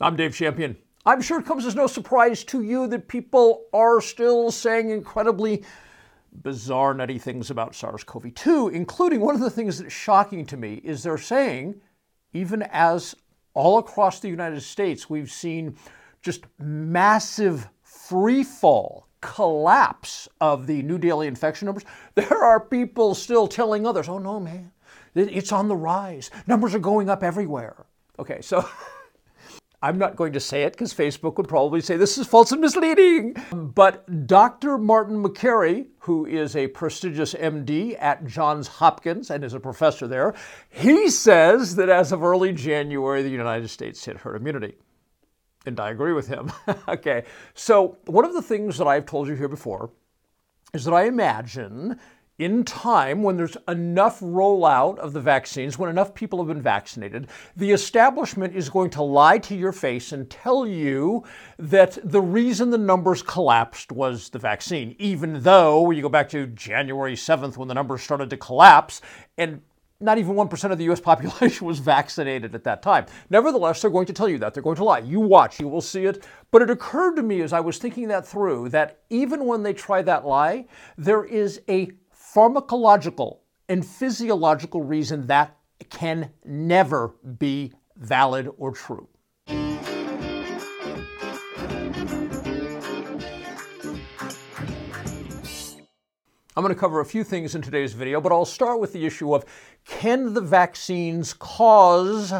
I'm Dave Champion. I'm sure it comes as no surprise to you that people are still saying incredibly bizarre, nutty things about SARS CoV 2, including one of the things that's shocking to me is they're saying, even as all across the United States, we've seen just massive free fall, collapse of the new daily infection numbers. There are people still telling others, oh no, man, it's on the rise. Numbers are going up everywhere. Okay, so I'm not going to say it because Facebook would probably say this is false and misleading. But Dr. Martin Makary, who is a prestigious MD at Johns Hopkins and is a professor there, he says that as of early January, the United States hit herd immunity. And I agree with him. okay, so one of the things that I've told you here before is that I imagine in time, when there's enough rollout of the vaccines, when enough people have been vaccinated, the establishment is going to lie to your face and tell you that the reason the numbers collapsed was the vaccine, even though you go back to January 7th when the numbers started to collapse and not even 1% of the US population was vaccinated at that time. Nevertheless, they're going to tell you that. They're going to lie. You watch, you will see it. But it occurred to me as I was thinking that through that even when they try that lie, there is a pharmacological and physiological reason that can never be valid or true. I'm going to cover a few things in today's video, but I'll start with the issue of can the vaccines cause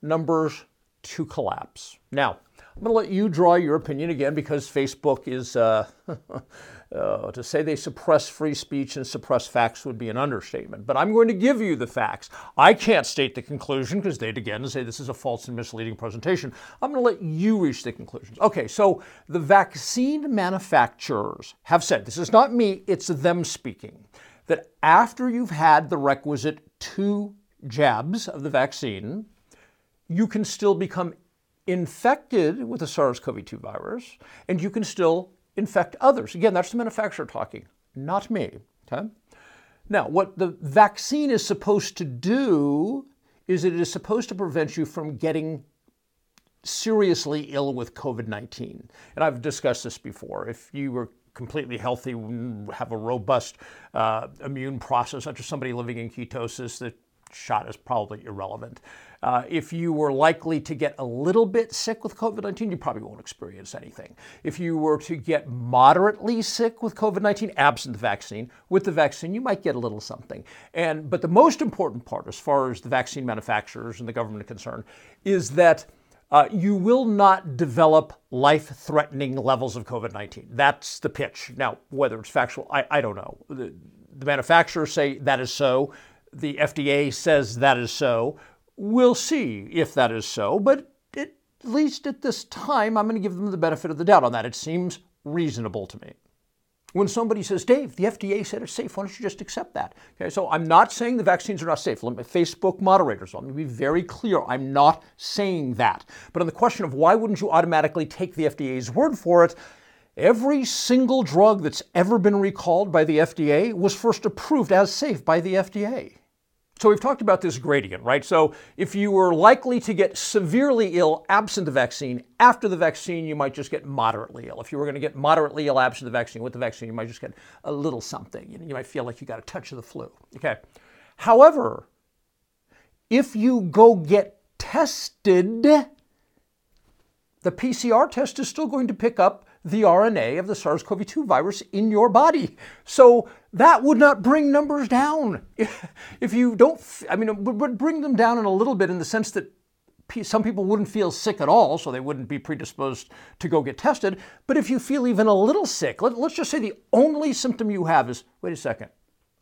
numbers to collapse? Now, I'm going to let you draw your opinion again because Facebook is uh, Uh, to say they suppress free speech and suppress facts would be an understatement. But I'm going to give you the facts. I can't state the conclusion because they'd again say this is a false and misleading presentation. I'm going to let you reach the conclusions. Okay, so the vaccine manufacturers have said, this is not me, it's them speaking, that after you've had the requisite two jabs of the vaccine, you can still become infected with the SARS CoV 2 virus and you can still infect others. Again, that's the manufacturer talking, not me. Okay? Now, what the vaccine is supposed to do is it is supposed to prevent you from getting seriously ill with COVID 19. And I've discussed this before. If you were completely healthy, have a robust uh, immune process, such as somebody living in ketosis, the shot is probably irrelevant. Uh, if you were likely to get a little bit sick with COVID 19, you probably won't experience anything. If you were to get moderately sick with COVID 19, absent the vaccine, with the vaccine, you might get a little something. And, but the most important part, as far as the vaccine manufacturers and the government are concerned, is that uh, you will not develop life threatening levels of COVID 19. That's the pitch. Now, whether it's factual, I, I don't know. The, the manufacturers say that is so. The FDA says that is so. We'll see if that is so, but at least at this time, I'm going to give them the benefit of the doubt on that. It seems reasonable to me. When somebody says, Dave, the FDA said it's safe, why don't you just accept that? Okay, so I'm not saying the vaccines are not safe. Let me, Facebook moderators, let me be very clear. I'm not saying that. But on the question of why wouldn't you automatically take the FDA's word for it, every single drug that's ever been recalled by the FDA was first approved as safe by the FDA. So we've talked about this gradient, right? So if you were likely to get severely ill absent the vaccine, after the vaccine, you might just get moderately ill. If you were going to get moderately ill absent the vaccine, with the vaccine, you might just get a little something. You, might feel like you got a touch of the flu. Okay. However, if you go get tested, the PCR test is still going to pick up the RNA of the SARS CoV 2 virus in your body. So that would not bring numbers down. If you don't, I mean, it would bring them down in a little bit in the sense that some people wouldn't feel sick at all, so they wouldn't be predisposed to go get tested. But if you feel even a little sick, let, us just say the only symptom you have is wait a second,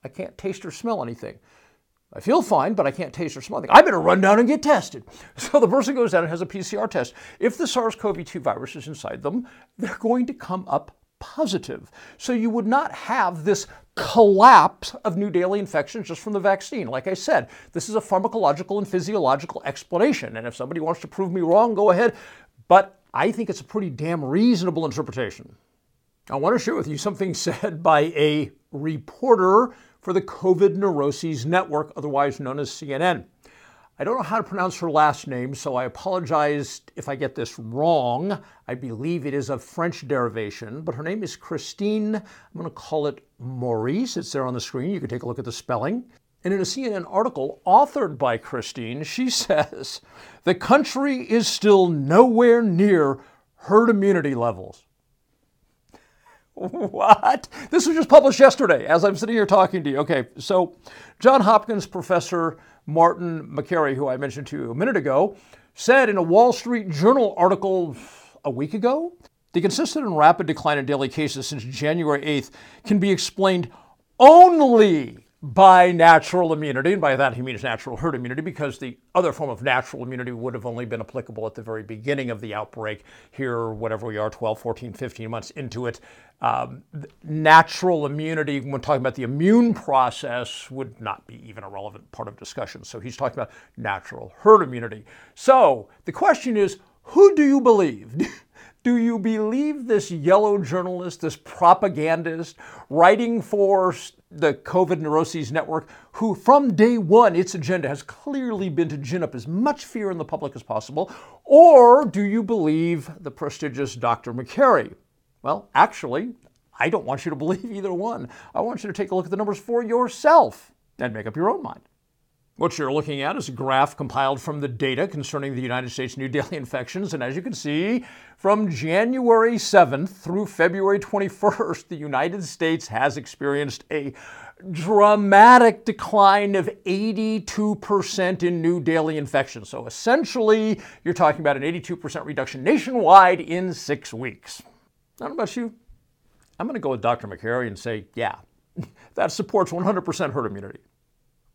I can't taste or smell anything. I feel fine, but I can't taste or smell anything. I better run down and get tested. So the person goes down and has a PCR test. If the SARS CoV 2 virus is inside them, they're going to come up positive. So you would not have this collapse of new daily infections just from the vaccine. Like I said, this is a pharmacological and physiological explanation. And if somebody wants to prove me wrong, go ahead. But I think it's a pretty damn reasonable interpretation. I want to share with you something said by a reporter for the COVID Neuroses Network, otherwise known as CNN. I don't know how to pronounce her last name, so I apologize if I get this wrong. I believe it is of French derivation, but her name is Christine. I'm going to call it Maurice. It's there on the screen. You can take a look at the spelling. And in a CNN article authored by Christine, she says the country is still nowhere near herd immunity levels. What? This was just published yesterday as I'm sitting here talking to you. Okay, so John Hopkins professor Martin Makary, who I mentioned to you a minute ago, said in a Wall Street Journal article a week ago the consistent and rapid decline in daily cases since January 8th can be explained only by natural immunity, and by that he means natural herd immunity, because the other form of natural immunity would have only been applicable at the very beginning of the outbreak. Here, whatever we are, 12, 14, 15 months into it, um, natural immunity, when talking about the immune process, would not be even a relevant part of discussion. So he's talking about natural herd immunity. So the question is, who do you believe? Do you believe this yellow journalist, this propagandist, writing for the COVID Neuroses Network, who from day one, its agenda has clearly been to gin up as much fear in the public as possible? Or do you believe the prestigious Dr. Makary? Well, actually, I don't want you to believe either one. I want you to take a look at the numbers for yourself and make up your own mind. What you're looking at is a graph compiled from the data concerning the United States new daily infections. And as you can see, from January 7th through February 21st, the United States has experienced a dramatic decline of 82% in new daily infections. So essentially, you're talking about an 82% reduction nationwide in six weeks. Know about you. I'm going to go with Dr. Makary and say, yeah, that supports 100% herd immunity.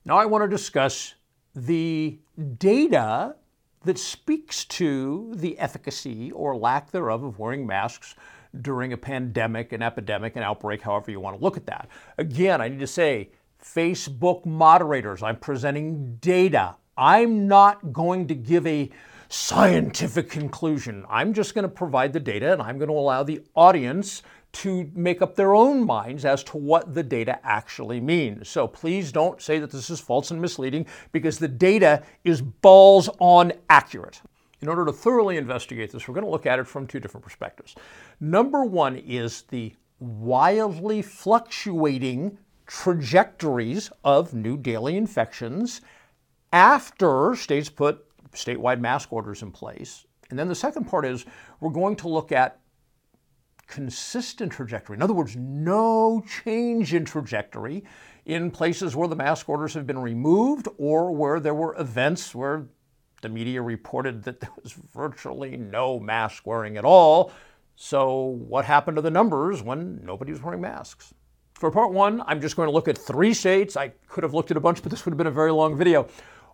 Now I want to discuss the data that speaks to the efficacy or lack thereof of wearing masks during a pandemic, an epidemic, an outbreak, however you want to look at that. Again, I need to say, Facebook moderators, I'm presenting data. I'm not going to give a scientific conclusion. I'm just going to provide the data and I'm going to allow the audience to make up their own minds as to what the data actually means. So please don't say that this is false and misleading because the data is balls on accurate. In order to thoroughly investigate this, we're going to look at it from two different perspectives. Number one is the wildly fluctuating trajectories of new daily infections after states put statewide mask orders in place. And then the second part is we're going to look at consistent trajectory. In other words, no change in trajectory in places where the mask orders have been removed or where there were events where the media reported that there was virtually no mask wearing at all. So, what happened to the numbers when nobody was wearing masks? For part one, I'm just going to look at three states. I could have looked at a bunch, but this would have been a very long video.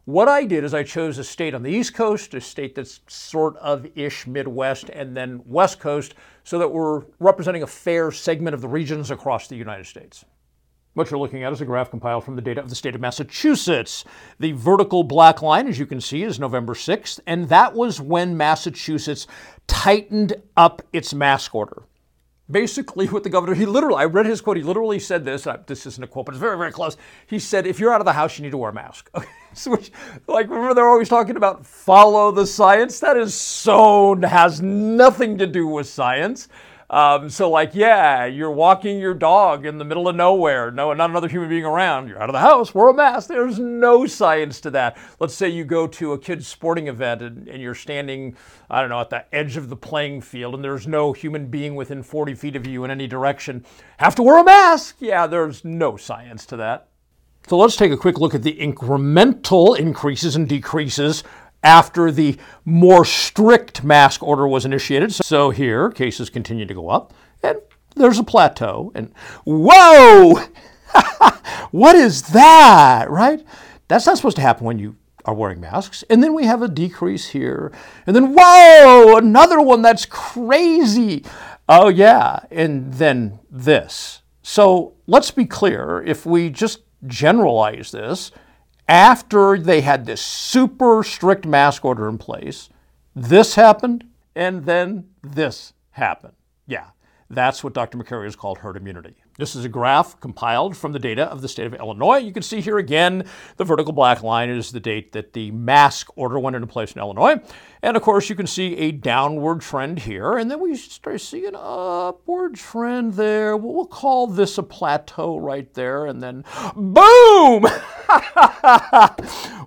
What I did is I chose a state on the East Coast, a state that's sort of ish Midwest, and then West Coast, so that we're representing a fair segment of the regions across the United States. What you're looking at is a graph compiled from the data of the state of Massachusetts. The vertical black line, as you can see, is November 6th, and that was when Massachusetts tightened up its mask order basically what the governor he literally i read his quote he literally said this this isn't a quote but it's very very close. He said if you're out of the house you need to wear a mask. So which, like remember they're always talking about follow the science? That is so has nothing to do with science um, so, like, yeah, you're walking your dog in the middle of nowhere, no, not another human being around. You're out of the house, wear a mask. There's no science to that. Let's say you go to a kid's sporting event and, and you're standing, I don't know, at the edge of the playing field, and there's no human being within 40 feet of you in any direction. Have to wear a mask. Yeah, there's no science to that. So let's take a quick look at the incremental increases and decreases after the more strict mask order was initiated. So here, cases continue to go up, and there's a plateau. And whoa! what is that, right? That's not supposed to happen when you are wearing masks. And then we have a decrease here. And then, whoa, another one that's crazy. Oh, yeah. And then this. So let's be clear if we just generalize this, after they had this super strict mask order in place, this happened, and then this happened. Yeah, that's what Dr. Makary has called herd immunity. This is a graph compiled from the data of the state of Illinois. You can see here again, the vertical black line is the date that the mask order went into place in Illinois. And of course, you can see a downward trend here. And then we start seeing an upward trend there. We'll call this a plateau right there. And then boom!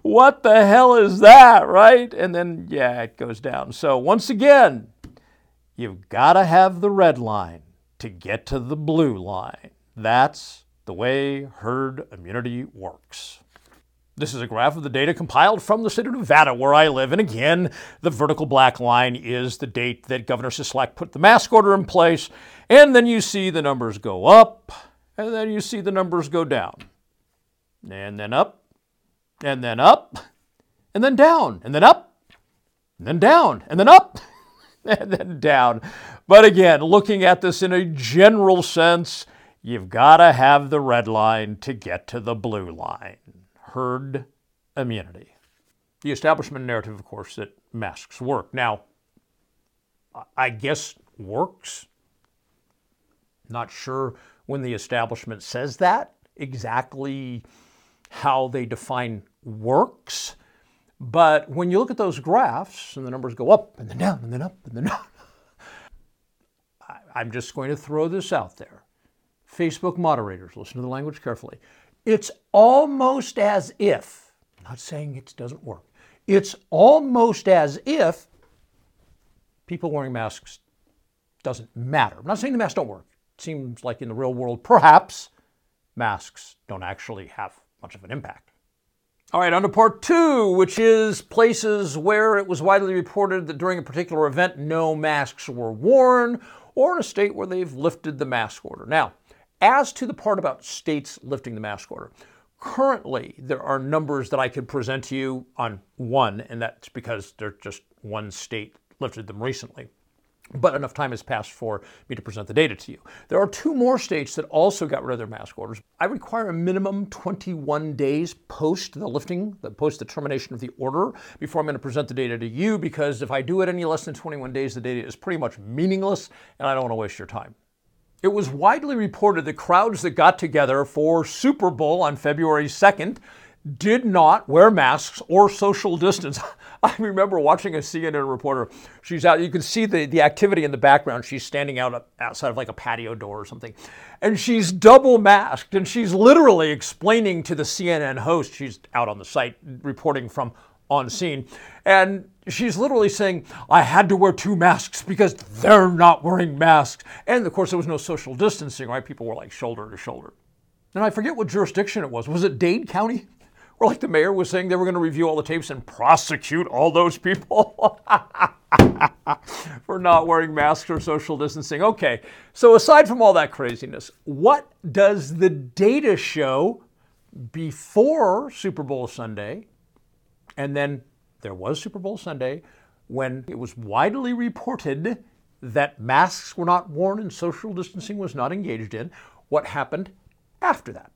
what the hell is that, right? And then, yeah, it goes down. So once again, you've got to have the red line to get to the blue line. That's the way herd immunity works. This is a graph of the data compiled from the state of Nevada, where I live. And again, the vertical black line is the date that Governor Sisolak put the mask order in place. And then you see the numbers go up, and then you see the numbers go down. And then up, and then up, and then down, and then up, and then down, and then up, and then down. But again, looking at this in a general sense, you've got to have the red line to get to the blue line herd immunity. The establishment narrative, of course, that masks work. Now, I guess works. Not sure when the establishment says that, exactly how they define works. But when you look at those graphs and the numbers go up and then down and then up and then down, I'm just going to throw this out there. Facebook moderators, listen to the language carefully. It's almost as if, I'm not saying it doesn't work, it's almost as if people wearing masks doesn't matter. I'm not saying the masks don't work. It seems like in the real world, perhaps masks don't actually have much of an impact. All right, on to part two, which is places where it was widely reported that during a particular event no masks were worn or in a state where they've lifted the mask order. Now, as to the part about states lifting the mask order, currently there are numbers that I could present to you on one, and that's because they're just one state lifted them recently but enough time has passed for me to present the data to you. There are two more states that also got rid of their mask orders. I require a minimum 21 days post the lifting, the post the termination of the order before I'm going to present the data to you because if I do it any less than 21 days, the data is pretty much meaningless and I don't want to waste your time. It was widely reported that crowds that got together for Super Bowl on February 2nd did not wear masks or social distance. I remember watching a CNN reporter. She's out, you can see the, the activity in the background. She's standing out outside of like a patio door or something. And she's double masked and she's literally explaining to the CNN host, she's out on the site reporting from on scene. And she's literally saying, I had to wear two masks because they're not wearing masks. And of course, there was no social distancing, right? People were like shoulder to shoulder. And I forget what jurisdiction it was. Was it Dade County? Or like the mayor was saying, they were going to review all the tapes and prosecute all those people for not wearing masks or social distancing. Okay, so aside from all that craziness, what does the data show before Super Bowl Sunday? And then there was Super Bowl Sunday when it was widely reported that masks were not worn and social distancing was not engaged in. What happened after that?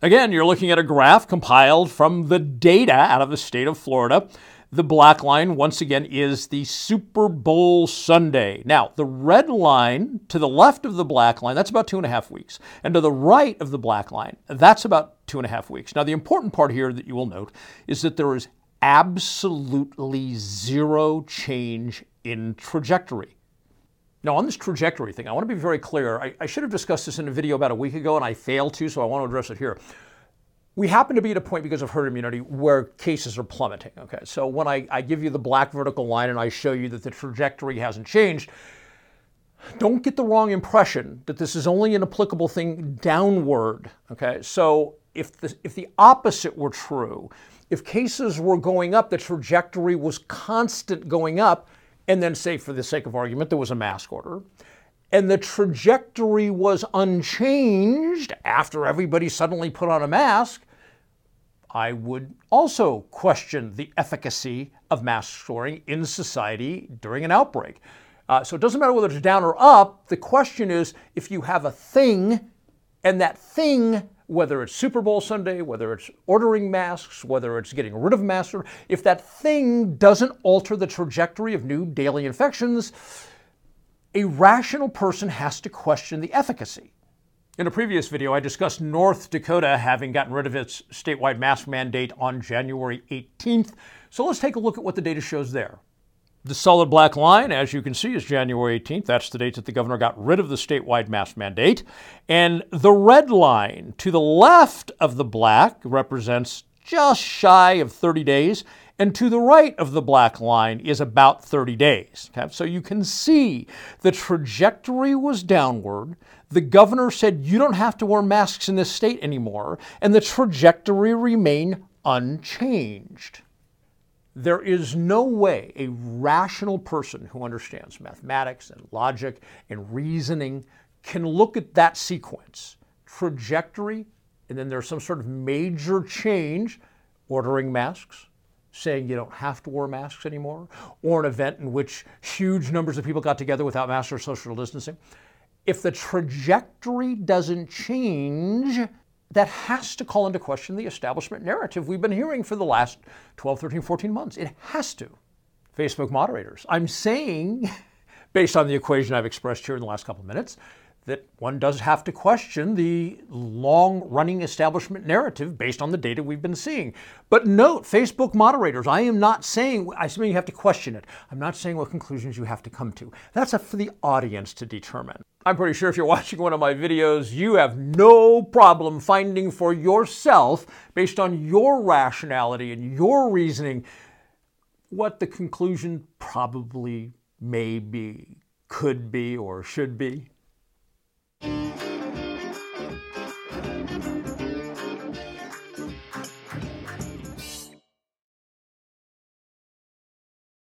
Again, you're looking at a graph compiled from the data out of the state of Florida. The black line, once again, is the Super Bowl Sunday. Now, the red line to the left of the black line, that's about two and a half weeks. And to the right of the black line, that's about two and a half weeks. Now, the important part here that you will note is that there is absolutely zero change in trajectory. Now, on this trajectory thing, I want to be very clear. I, I, should have discussed this in a video about a week ago, and I failed to, so I want to address it here. We happen to be at a point because of herd immunity where cases are plummeting. Okay, so when I, I give you the black vertical line and I show you that the trajectory hasn't changed, don't get the wrong impression that this is only an applicable thing downward. Okay, so if the, if the opposite were true, if cases were going up, the trajectory was constant going up, and then say, for the sake of argument, there was a mask order, and the trajectory was unchanged after everybody suddenly put on a mask, I would also question the efficacy of mask wearing in society during an outbreak. Uh, so it doesn't matter whether it's down or up. The question is if you have a thing and that thing whether it's Super Bowl Sunday, whether it's ordering masks, whether it's getting rid of masks, if that thing doesn't alter the trajectory of new daily infections, a rational person has to question the efficacy. In a previous video, I discussed North Dakota having gotten rid of its statewide mask mandate on January 18th. So let's take a look at what the data shows there. The solid black line, as you can see, is January 18th. That's the date that the governor got rid of the statewide mask mandate. And the red line to the left of the black represents just shy of 30 days. And to the right of the black line is about 30 days. Okay? So you can see the trajectory was downward. The governor said you don't have to wear masks in this state anymore, and the trajectory remained unchanged. There is no way a rational person who understands mathematics and logic and reasoning can look at that sequence, trajectory, and then there's some sort of major change, ordering masks, saying you don't have to wear masks anymore, or an event in which huge numbers of people got together without masks or social distancing. If the trajectory doesn't change, that has to call into question the establishment narrative we've been hearing for the last 12, 13, 14 months. It has to. Facebook moderators. I'm saying, based on the equation I've expressed here in the last couple of minutes, that one does have to question the long running establishment narrative based on the data we've been seeing. But note, Facebook moderators, I am not saying, I mean you have to question it. I'm not saying what conclusions you have to come to. That's up for the audience to determine. I'm pretty sure if you're watching one of my videos, you have no problem finding for yourself, based on your rationality and your reasoning, what the conclusion probably may be, could be, or should be. Thank you.